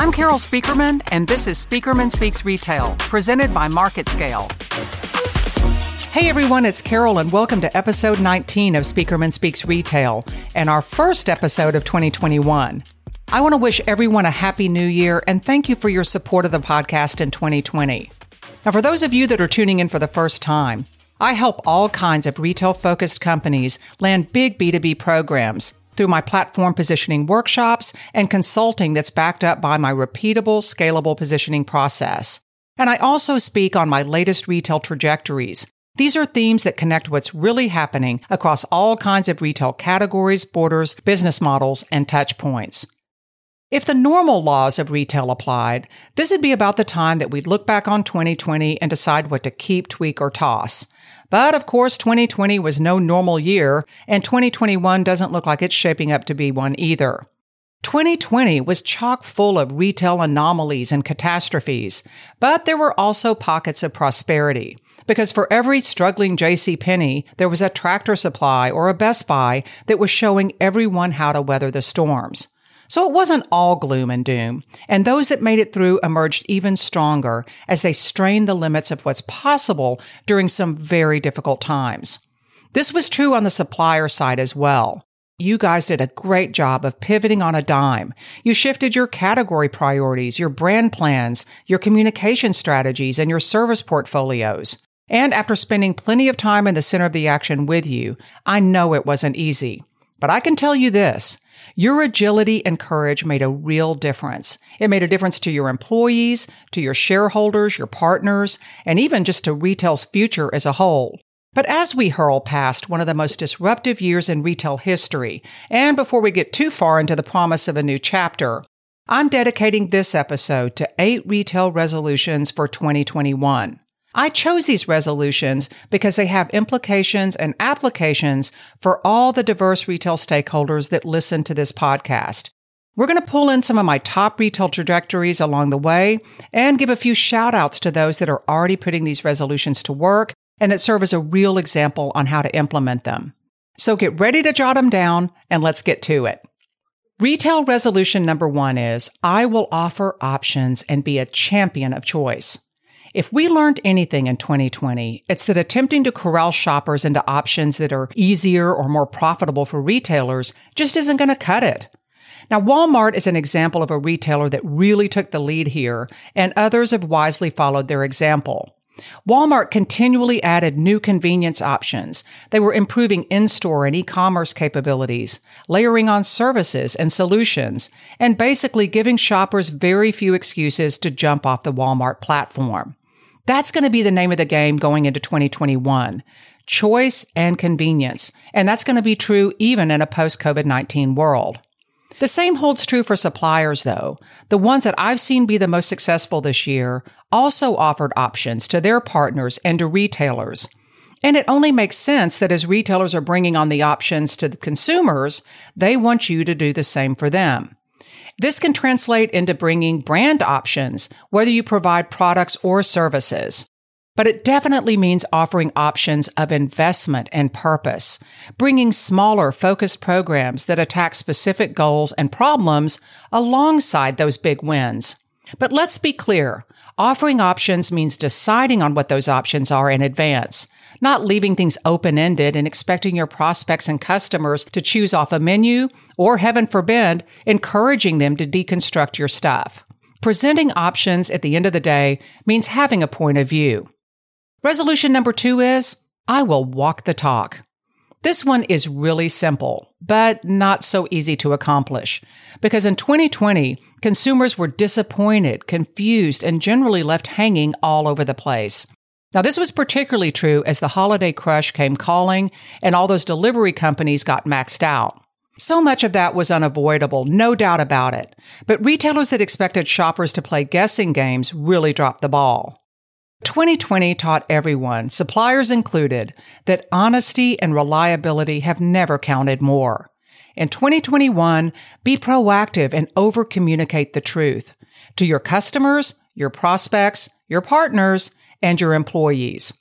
I'm Carol Spieckerman, and this is Spieckerman Speaks Retail, presented by MarketScale. Hey everyone, it's Carol, and welcome to episode 19 of Spieckerman Speaks Retail, and our first episode of 2021. I want to wish everyone a happy new year and thank you for your support of the podcast in 2020. Now, for those of you that are tuning in for the first time, I help all kinds of retail focused companies land big B2B programs through my platform positioning workshops and consulting that's backed up by my repeatable, scalable positioning process. And I also speak on my latest retail trajectories. These are themes that connect what's really happening across all kinds of retail categories, borders, business models, and touch points. If the normal laws of retail applied, this would be about the time that we'd look back on 2020 and decide what to keep, tweak, or toss. But of course, 2020 was no normal year, and 2021 doesn't look like it's shaping up to be one either. 2020 was chock full of retail anomalies and catastrophes, but there were also pockets of prosperity. Because for every struggling J.C. Penney, there was a tractor supply or a Best Buy that was showing everyone how to weather the storms. So it wasn't all gloom and doom, and those that made it through emerged even stronger as they strained the limits of what's possible during some very difficult times. This was true on the supplier side as well. You guys did a great job of pivoting on a dime. You shifted your category priorities, your brand plans, your communication strategies, and your service portfolios. And after spending plenty of time in the center of the action with you, I know it wasn't easy. But I can tell you this your agility and courage made a real difference. It made a difference to your employees, to your shareholders, your partners, and even just to retail's future as a whole. But as we hurl past one of the most disruptive years in retail history, and before we get too far into the promise of a new chapter, I'm dedicating this episode to eight retail resolutions for 2021. I chose these resolutions because they have implications and applications for all the diverse retail stakeholders that listen to this podcast. We're going to pull in some of my top retail trajectories along the way and give a few shout outs to those that are already putting these resolutions to work and that serve as a real example on how to implement them. So get ready to jot them down and let's get to it. Retail resolution number one is I will offer options and be a champion of choice. If we learned anything in 2020, it's that attempting to corral shoppers into options that are easier or more profitable for retailers just isn't going to cut it. Now, Walmart is an example of a retailer that really took the lead here, and others have wisely followed their example. Walmart continually added new convenience options. They were improving in-store and e-commerce capabilities, layering on services and solutions, and basically giving shoppers very few excuses to jump off the Walmart platform. That's going to be the name of the game going into 2021 choice and convenience. And that's going to be true even in a post COVID 19 world. The same holds true for suppliers, though. The ones that I've seen be the most successful this year also offered options to their partners and to retailers. And it only makes sense that as retailers are bringing on the options to the consumers, they want you to do the same for them. This can translate into bringing brand options, whether you provide products or services. But it definitely means offering options of investment and purpose, bringing smaller, focused programs that attack specific goals and problems alongside those big wins. But let's be clear offering options means deciding on what those options are in advance not leaving things open ended and expecting your prospects and customers to choose off a menu, or heaven forbid, encouraging them to deconstruct your stuff. Presenting options at the end of the day means having a point of view. Resolution number two is I will walk the talk. This one is really simple, but not so easy to accomplish. Because in 2020, consumers were disappointed, confused, and generally left hanging all over the place. Now, this was particularly true as the holiday crush came calling and all those delivery companies got maxed out. So much of that was unavoidable, no doubt about it. But retailers that expected shoppers to play guessing games really dropped the ball. 2020 taught everyone, suppliers included, that honesty and reliability have never counted more. In 2021, be proactive and over communicate the truth to your customers, your prospects, your partners, and your employees.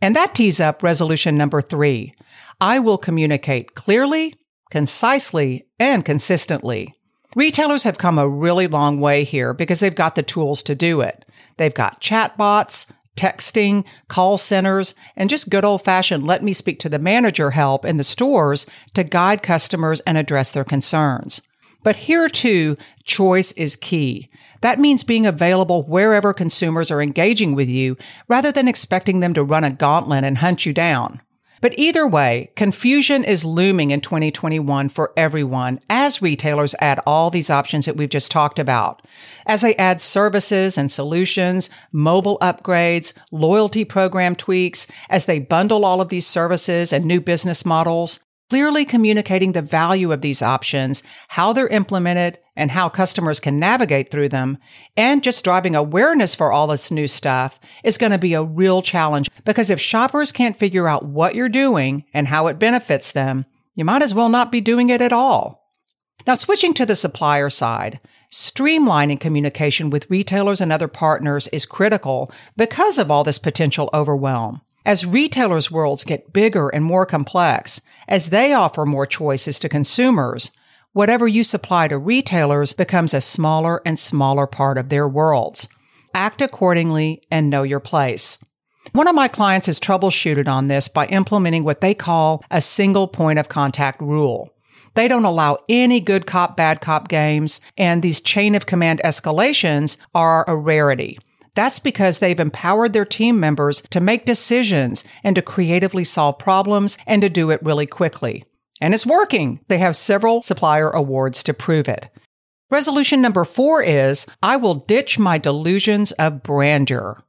And that tees up resolution number three. I will communicate clearly, concisely, and consistently. Retailers have come a really long way here because they've got the tools to do it. They've got chatbots, texting, call centers, and just good old fashioned let me speak to the manager help in the stores to guide customers and address their concerns. But here too, choice is key. That means being available wherever consumers are engaging with you rather than expecting them to run a gauntlet and hunt you down. But either way, confusion is looming in 2021 for everyone as retailers add all these options that we've just talked about. As they add services and solutions, mobile upgrades, loyalty program tweaks, as they bundle all of these services and new business models, clearly communicating the value of these options, how they're implemented, and how customers can navigate through them, and just driving awareness for all this new stuff is going to be a real challenge because if shoppers can't figure out what you're doing and how it benefits them, you might as well not be doing it at all. Now, switching to the supplier side, streamlining communication with retailers and other partners is critical because of all this potential overwhelm. As retailers' worlds get bigger and more complex, as they offer more choices to consumers, whatever you supply to retailers becomes a smaller and smaller part of their worlds. Act accordingly and know your place. One of my clients has troubleshooted on this by implementing what they call a single point of contact rule. They don't allow any good cop, bad cop games, and these chain of command escalations are a rarity. That's because they've empowered their team members to make decisions and to creatively solve problems and to do it really quickly. And it's working. They have several supplier awards to prove it. Resolution number four is I will ditch my delusions of brandeur.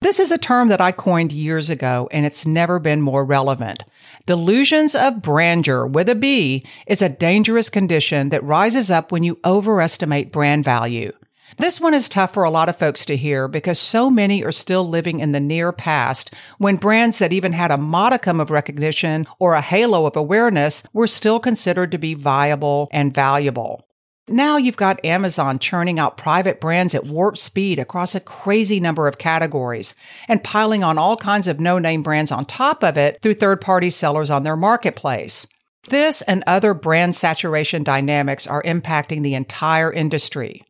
This is a term that I coined years ago and it's never been more relevant. Delusions of brandeur with a B is a dangerous condition that rises up when you overestimate brand value. This one is tough for a lot of folks to hear because so many are still living in the near past when brands that even had a modicum of recognition or a halo of awareness were still considered to be viable and valuable. Now you've got Amazon churning out private brands at warp speed across a crazy number of categories and piling on all kinds of no-name brands on top of it through third-party sellers on their marketplace. This and other brand saturation dynamics are impacting the entire industry.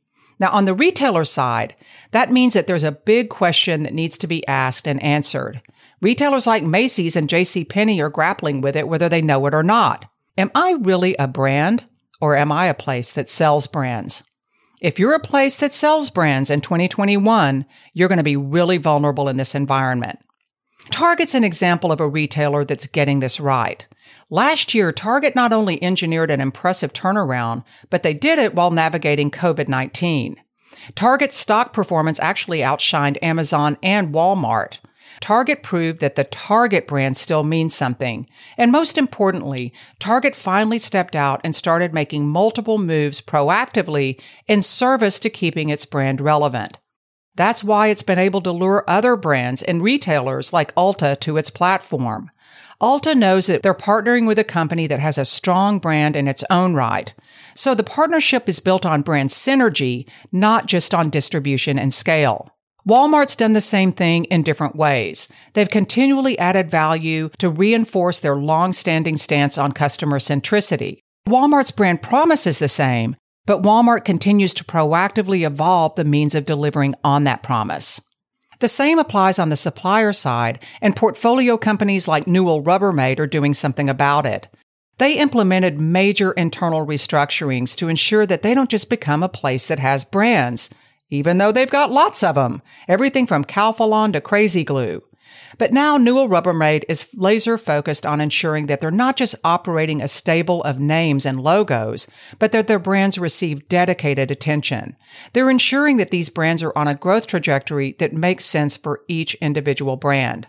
Now, on the retailer side, that means that there's a big question that needs to be asked and answered. Retailers like Macy's and JCPenney are grappling with it whether they know it or not. Am I really a brand or am I a place that sells brands? If you're a place that sells brands in 2021, you're going to be really vulnerable in this environment. Target's an example of a retailer that's getting this right. Last year, Target not only engineered an impressive turnaround, but they did it while navigating COVID-19. Target's stock performance actually outshined Amazon and Walmart. Target proved that the Target brand still means something. And most importantly, Target finally stepped out and started making multiple moves proactively in service to keeping its brand relevant. That's why it's been able to lure other brands and retailers like Ulta to its platform. Ulta knows that they're partnering with a company that has a strong brand in its own right. So the partnership is built on brand synergy, not just on distribution and scale. Walmart's done the same thing in different ways. They've continually added value to reinforce their long-standing stance on customer centricity. Walmart's brand promise is the same, but Walmart continues to proactively evolve the means of delivering on that promise. The same applies on the supplier side, and portfolio companies like Newell Rubbermaid are doing something about it. They implemented major internal restructurings to ensure that they don't just become a place that has brands, even though they've got lots of them, everything from Calphalon to Krazy Glue. But now Newell Rubbermaid is laser focused on ensuring that they're not just operating a stable of names and logos, but that their brands receive dedicated attention. They're ensuring that these brands are on a growth trajectory that makes sense for each individual brand.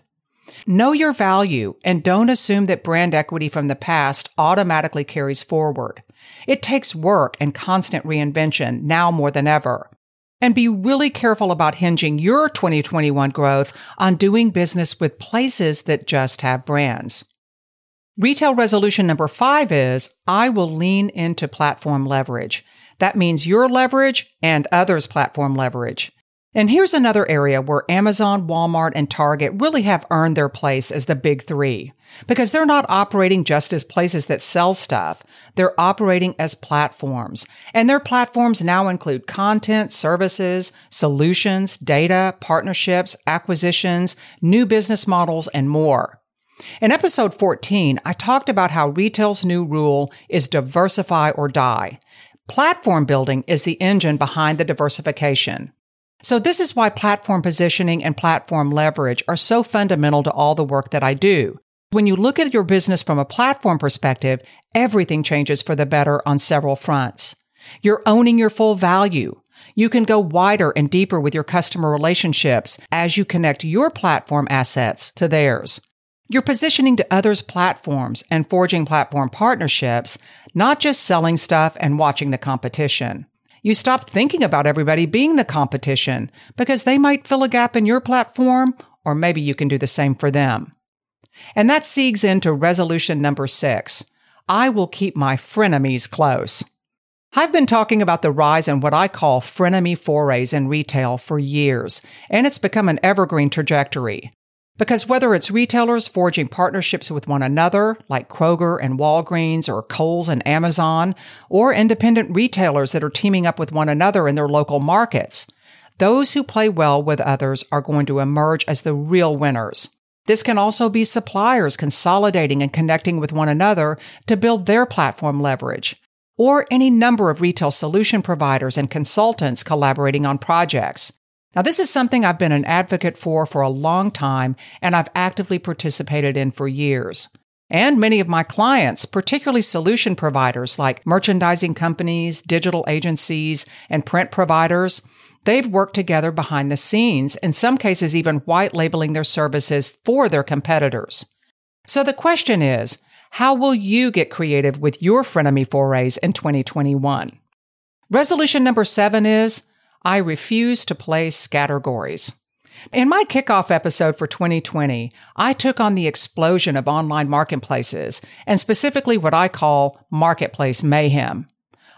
Know your value and don't assume that brand equity from the past automatically carries forward. It takes work and constant reinvention now more than ever and be really careful about hinging your 2021 growth on doing business with places that just have brands. Retail resolution number five is I will lean into platform leverage. That means your leverage and others' platform leverage. And here's another area where Amazon, Walmart, and Target really have earned their place as the big three. Because they're not operating just as places that sell stuff. They're operating as platforms. And their platforms now include content, services, solutions, data, partnerships, acquisitions, new business models, and more. In episode 14, I talked about how retail's new rule is diversify or die. Platform building is the engine behind the diversification. So this is why platform positioning and platform leverage are so fundamental to all the work that I do. When you look at your business from a platform perspective, everything changes for the better on several fronts. You're owning your full value. You can go wider and deeper with your customer relationships as you connect your platform assets to theirs. You're positioning to others' platforms and forging platform partnerships, not just selling stuff and watching the competition. You stop thinking about everybody being the competition because they might fill a gap in your platform, or maybe you can do the same for them. And that segues into resolution number six. I will keep my frenemies close. I've been talking about the rise in what I call frenemy forays in retail for years, and it's become an evergreen trajectory. Because whether it's retailers forging partnerships with one another, like Kroger and Walgreens or Kohl's and Amazon, or independent retailers that are teaming up with one another in their local markets, those who play well with others are going to emerge as the real winners. This can also be suppliers consolidating and connecting with one another to build their platform leverage, or any number of retail solution providers and consultants collaborating on projects. Now, this is something I've been an advocate for for a long time and I've actively participated in for years. And many of my clients, particularly solution providers like merchandising companies, digital agencies, and print providers, they've worked together behind the scenes, in some cases, even white labeling their services for their competitors. So the question is, how will you get creative with your frenemy forays in 2021? Resolution number seven is I refuse to play scattergories. In my kickoff episode for 2020, I took on the explosion of online marketplaces and specifically what I call marketplace mayhem.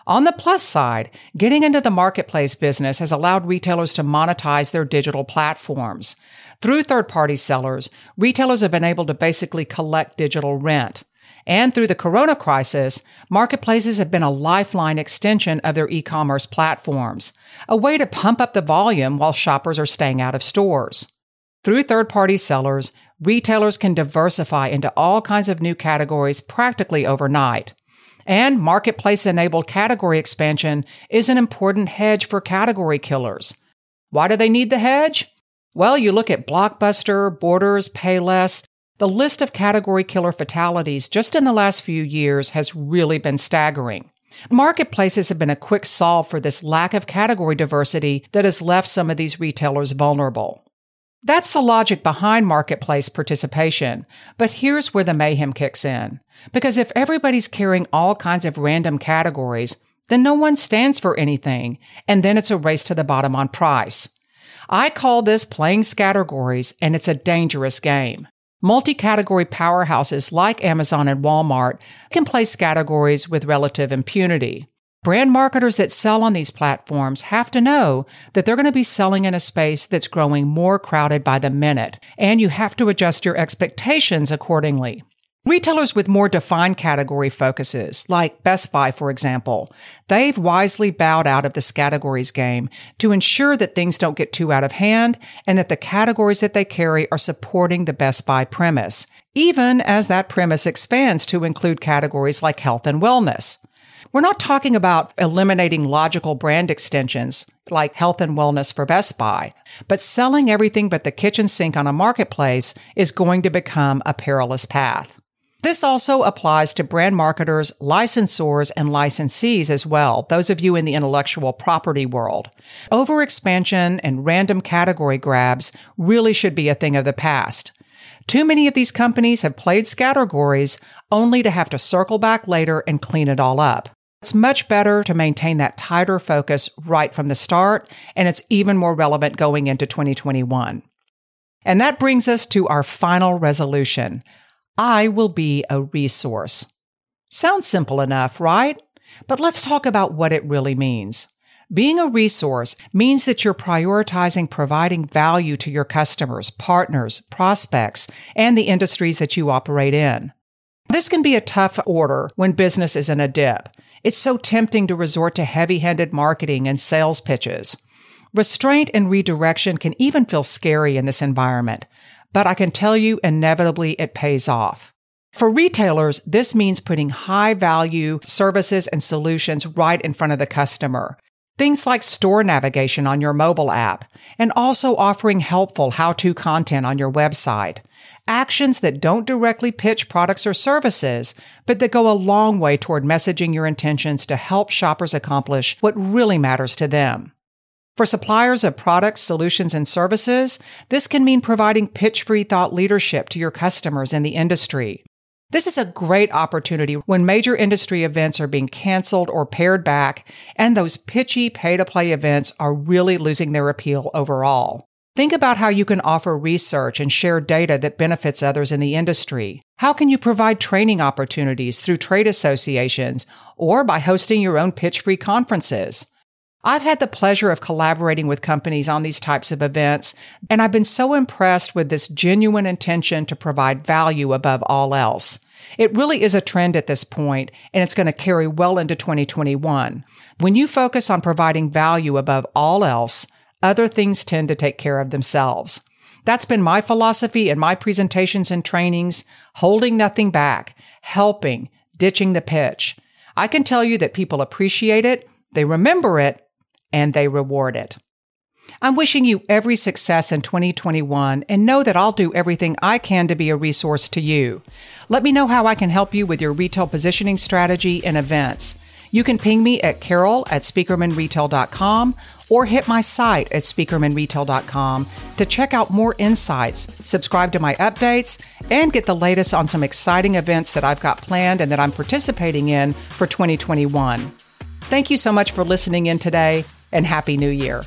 On the plus side, getting into the marketplace business has allowed retailers to monetize their digital platforms. Through third party sellers, retailers have been able to basically collect digital rent. And through the corona crisis, marketplaces have been a lifeline extension of their e-commerce platforms, a way to pump up the volume while shoppers are staying out of stores. Through third-party sellers, retailers can diversify into all kinds of new categories practically overnight. And marketplace enabled category expansion is an important hedge for category killers. Why do they need the hedge? Well, you look at Blockbuster, Borders, Payless, the list of category killer fatalities just in the last few years has really been staggering. Marketplaces have been a quick solve for this lack of category diversity that has left some of these retailers vulnerable. That's the logic behind marketplace participation, but here's where the mayhem kicks in. Because if everybody's carrying all kinds of random categories, then no one stands for anything, and then it's a race to the bottom on price. I call this playing scattergories, and it's a dangerous game. Multi category powerhouses like Amazon and Walmart can place categories with relative impunity. Brand marketers that sell on these platforms have to know that they're going to be selling in a space that's growing more crowded by the minute, and you have to adjust your expectations accordingly. Retailers with more defined category focuses, like Best Buy, for example, they've wisely bowed out of this categories game to ensure that things don't get too out of hand and that the categories that they carry are supporting the Best Buy premise, even as that premise expands to include categories like health and wellness. We're not talking about eliminating logical brand extensions like health and wellness for Best Buy, but selling everything but the kitchen sink on a marketplace is going to become a perilous path. This also applies to brand marketers, licensors, and licensees as well, those of you in the intellectual property world. Overexpansion and random category grabs really should be a thing of the past. Too many of these companies have played scattergories only to have to circle back later and clean it all up. It's much better to maintain that tighter focus right from the start, and it's even more relevant going into 2021. And that brings us to our final resolution I will be a resource. Sounds simple enough, right? But let's talk about what it really means. Being a resource means that you're prioritizing providing value to your customers, partners, prospects, and the industries that you operate in. This can be a tough order when business is in a dip. It's so tempting to resort to heavy handed marketing and sales pitches. Restraint and redirection can even feel scary in this environment, but I can tell you inevitably it pays off. For retailers, this means putting high value services and solutions right in front of the customer. Things like store navigation on your mobile app, and also offering helpful how to content on your website. Actions that don't directly pitch products or services, but that go a long way toward messaging your intentions to help shoppers accomplish what really matters to them. For suppliers of products, solutions, and services, this can mean providing pitch free thought leadership to your customers in the industry. This is a great opportunity when major industry events are being canceled or pared back, and those pitchy pay to play events are really losing their appeal overall. Think about how you can offer research and share data that benefits others in the industry. How can you provide training opportunities through trade associations or by hosting your own pitch free conferences? I've had the pleasure of collaborating with companies on these types of events, and I've been so impressed with this genuine intention to provide value above all else. It really is a trend at this point, and it's going to carry well into 2021. When you focus on providing value above all else, other things tend to take care of themselves. That's been my philosophy in my presentations and trainings, holding nothing back, helping, ditching the pitch. I can tell you that people appreciate it, they remember it, and they reward it. I'm wishing you every success in 2021 and know that I'll do everything I can to be a resource to you. Let me know how I can help you with your retail positioning strategy and events. You can ping me at carol at spieckermanretail.com or hit my site at spieckermanretail.com to check out more insights, subscribe to my updates, and get the latest on some exciting events that I've got planned and that I'm participating in for 2021. Thank you so much for listening in today and Happy New Year.